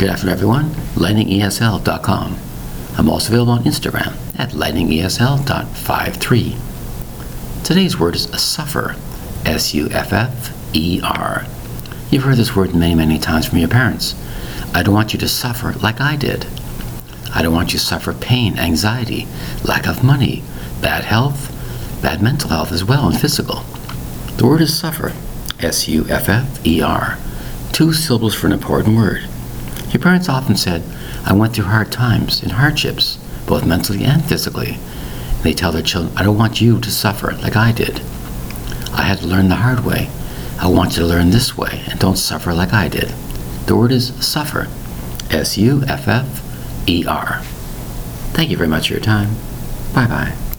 Good afternoon, everyone. LightningESL.com. I'm also available on Instagram at lightningesl.53. Today's word is suffer. S U F F E R. You've heard this word many, many times from your parents. I don't want you to suffer like I did. I don't want you to suffer pain, anxiety, lack of money, bad health, bad mental health as well, and physical. The word is suffer. S U F F E R. Two syllables for an important word. Your parents often said, I went through hard times and hardships, both mentally and physically. And they tell their children, I don't want you to suffer like I did. I had to learn the hard way. I want you to learn this way and don't suffer like I did. The word is suffer. S U F F E R. Thank you very much for your time. Bye bye.